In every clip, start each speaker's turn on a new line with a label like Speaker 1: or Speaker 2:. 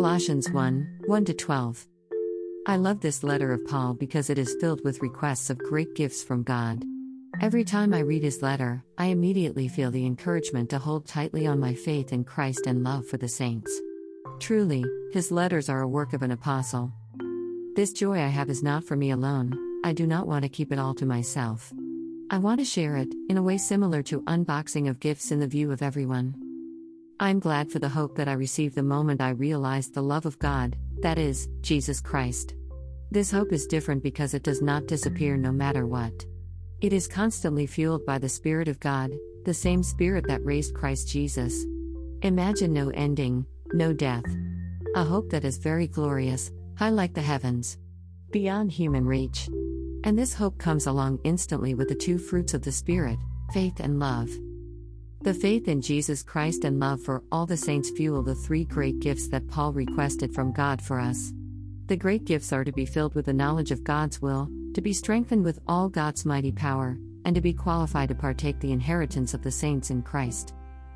Speaker 1: Colossians 1 1 12. I love this letter of Paul because it is filled with requests of great gifts from God. Every time I read his letter, I immediately feel the encouragement to hold tightly on my faith in Christ and love for the saints. Truly, his letters are a work of an apostle. This joy I have is not for me alone, I do not want to keep it all to myself. I want to share it, in a way similar to unboxing of gifts in the view of everyone. I'm glad for the hope that I received the moment I realized the love of God, that is, Jesus Christ. This hope is different because it does not disappear no matter what. It is constantly fueled by the Spirit of God, the same Spirit that raised Christ Jesus. Imagine no ending, no death. A hope that is very glorious, high like the heavens, beyond human reach. And this hope comes along instantly with the two fruits of the Spirit faith and love. The faith in Jesus Christ and love for all the saints fuel the three great gifts that Paul requested from God for us. The great gifts are to be filled with the knowledge of God's will, to be strengthened with all God's mighty power, and to be qualified to partake the inheritance of the saints in Christ.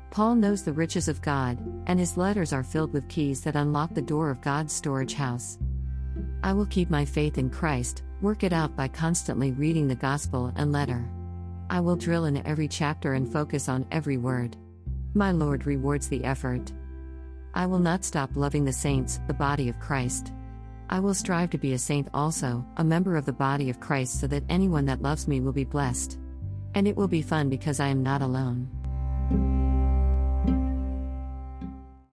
Speaker 1: Paul knows the riches of God, and his letters are filled with keys that unlock the door of God's storage house. I will keep my faith in Christ, work it out by constantly reading the gospel and letter. I will drill in every chapter and focus on every word. My Lord rewards the effort. I will not stop loving the saints, the body of Christ. I will strive to be a saint also, a member of the body of Christ, so that anyone that loves me will be blessed. And it will be fun because I am not alone.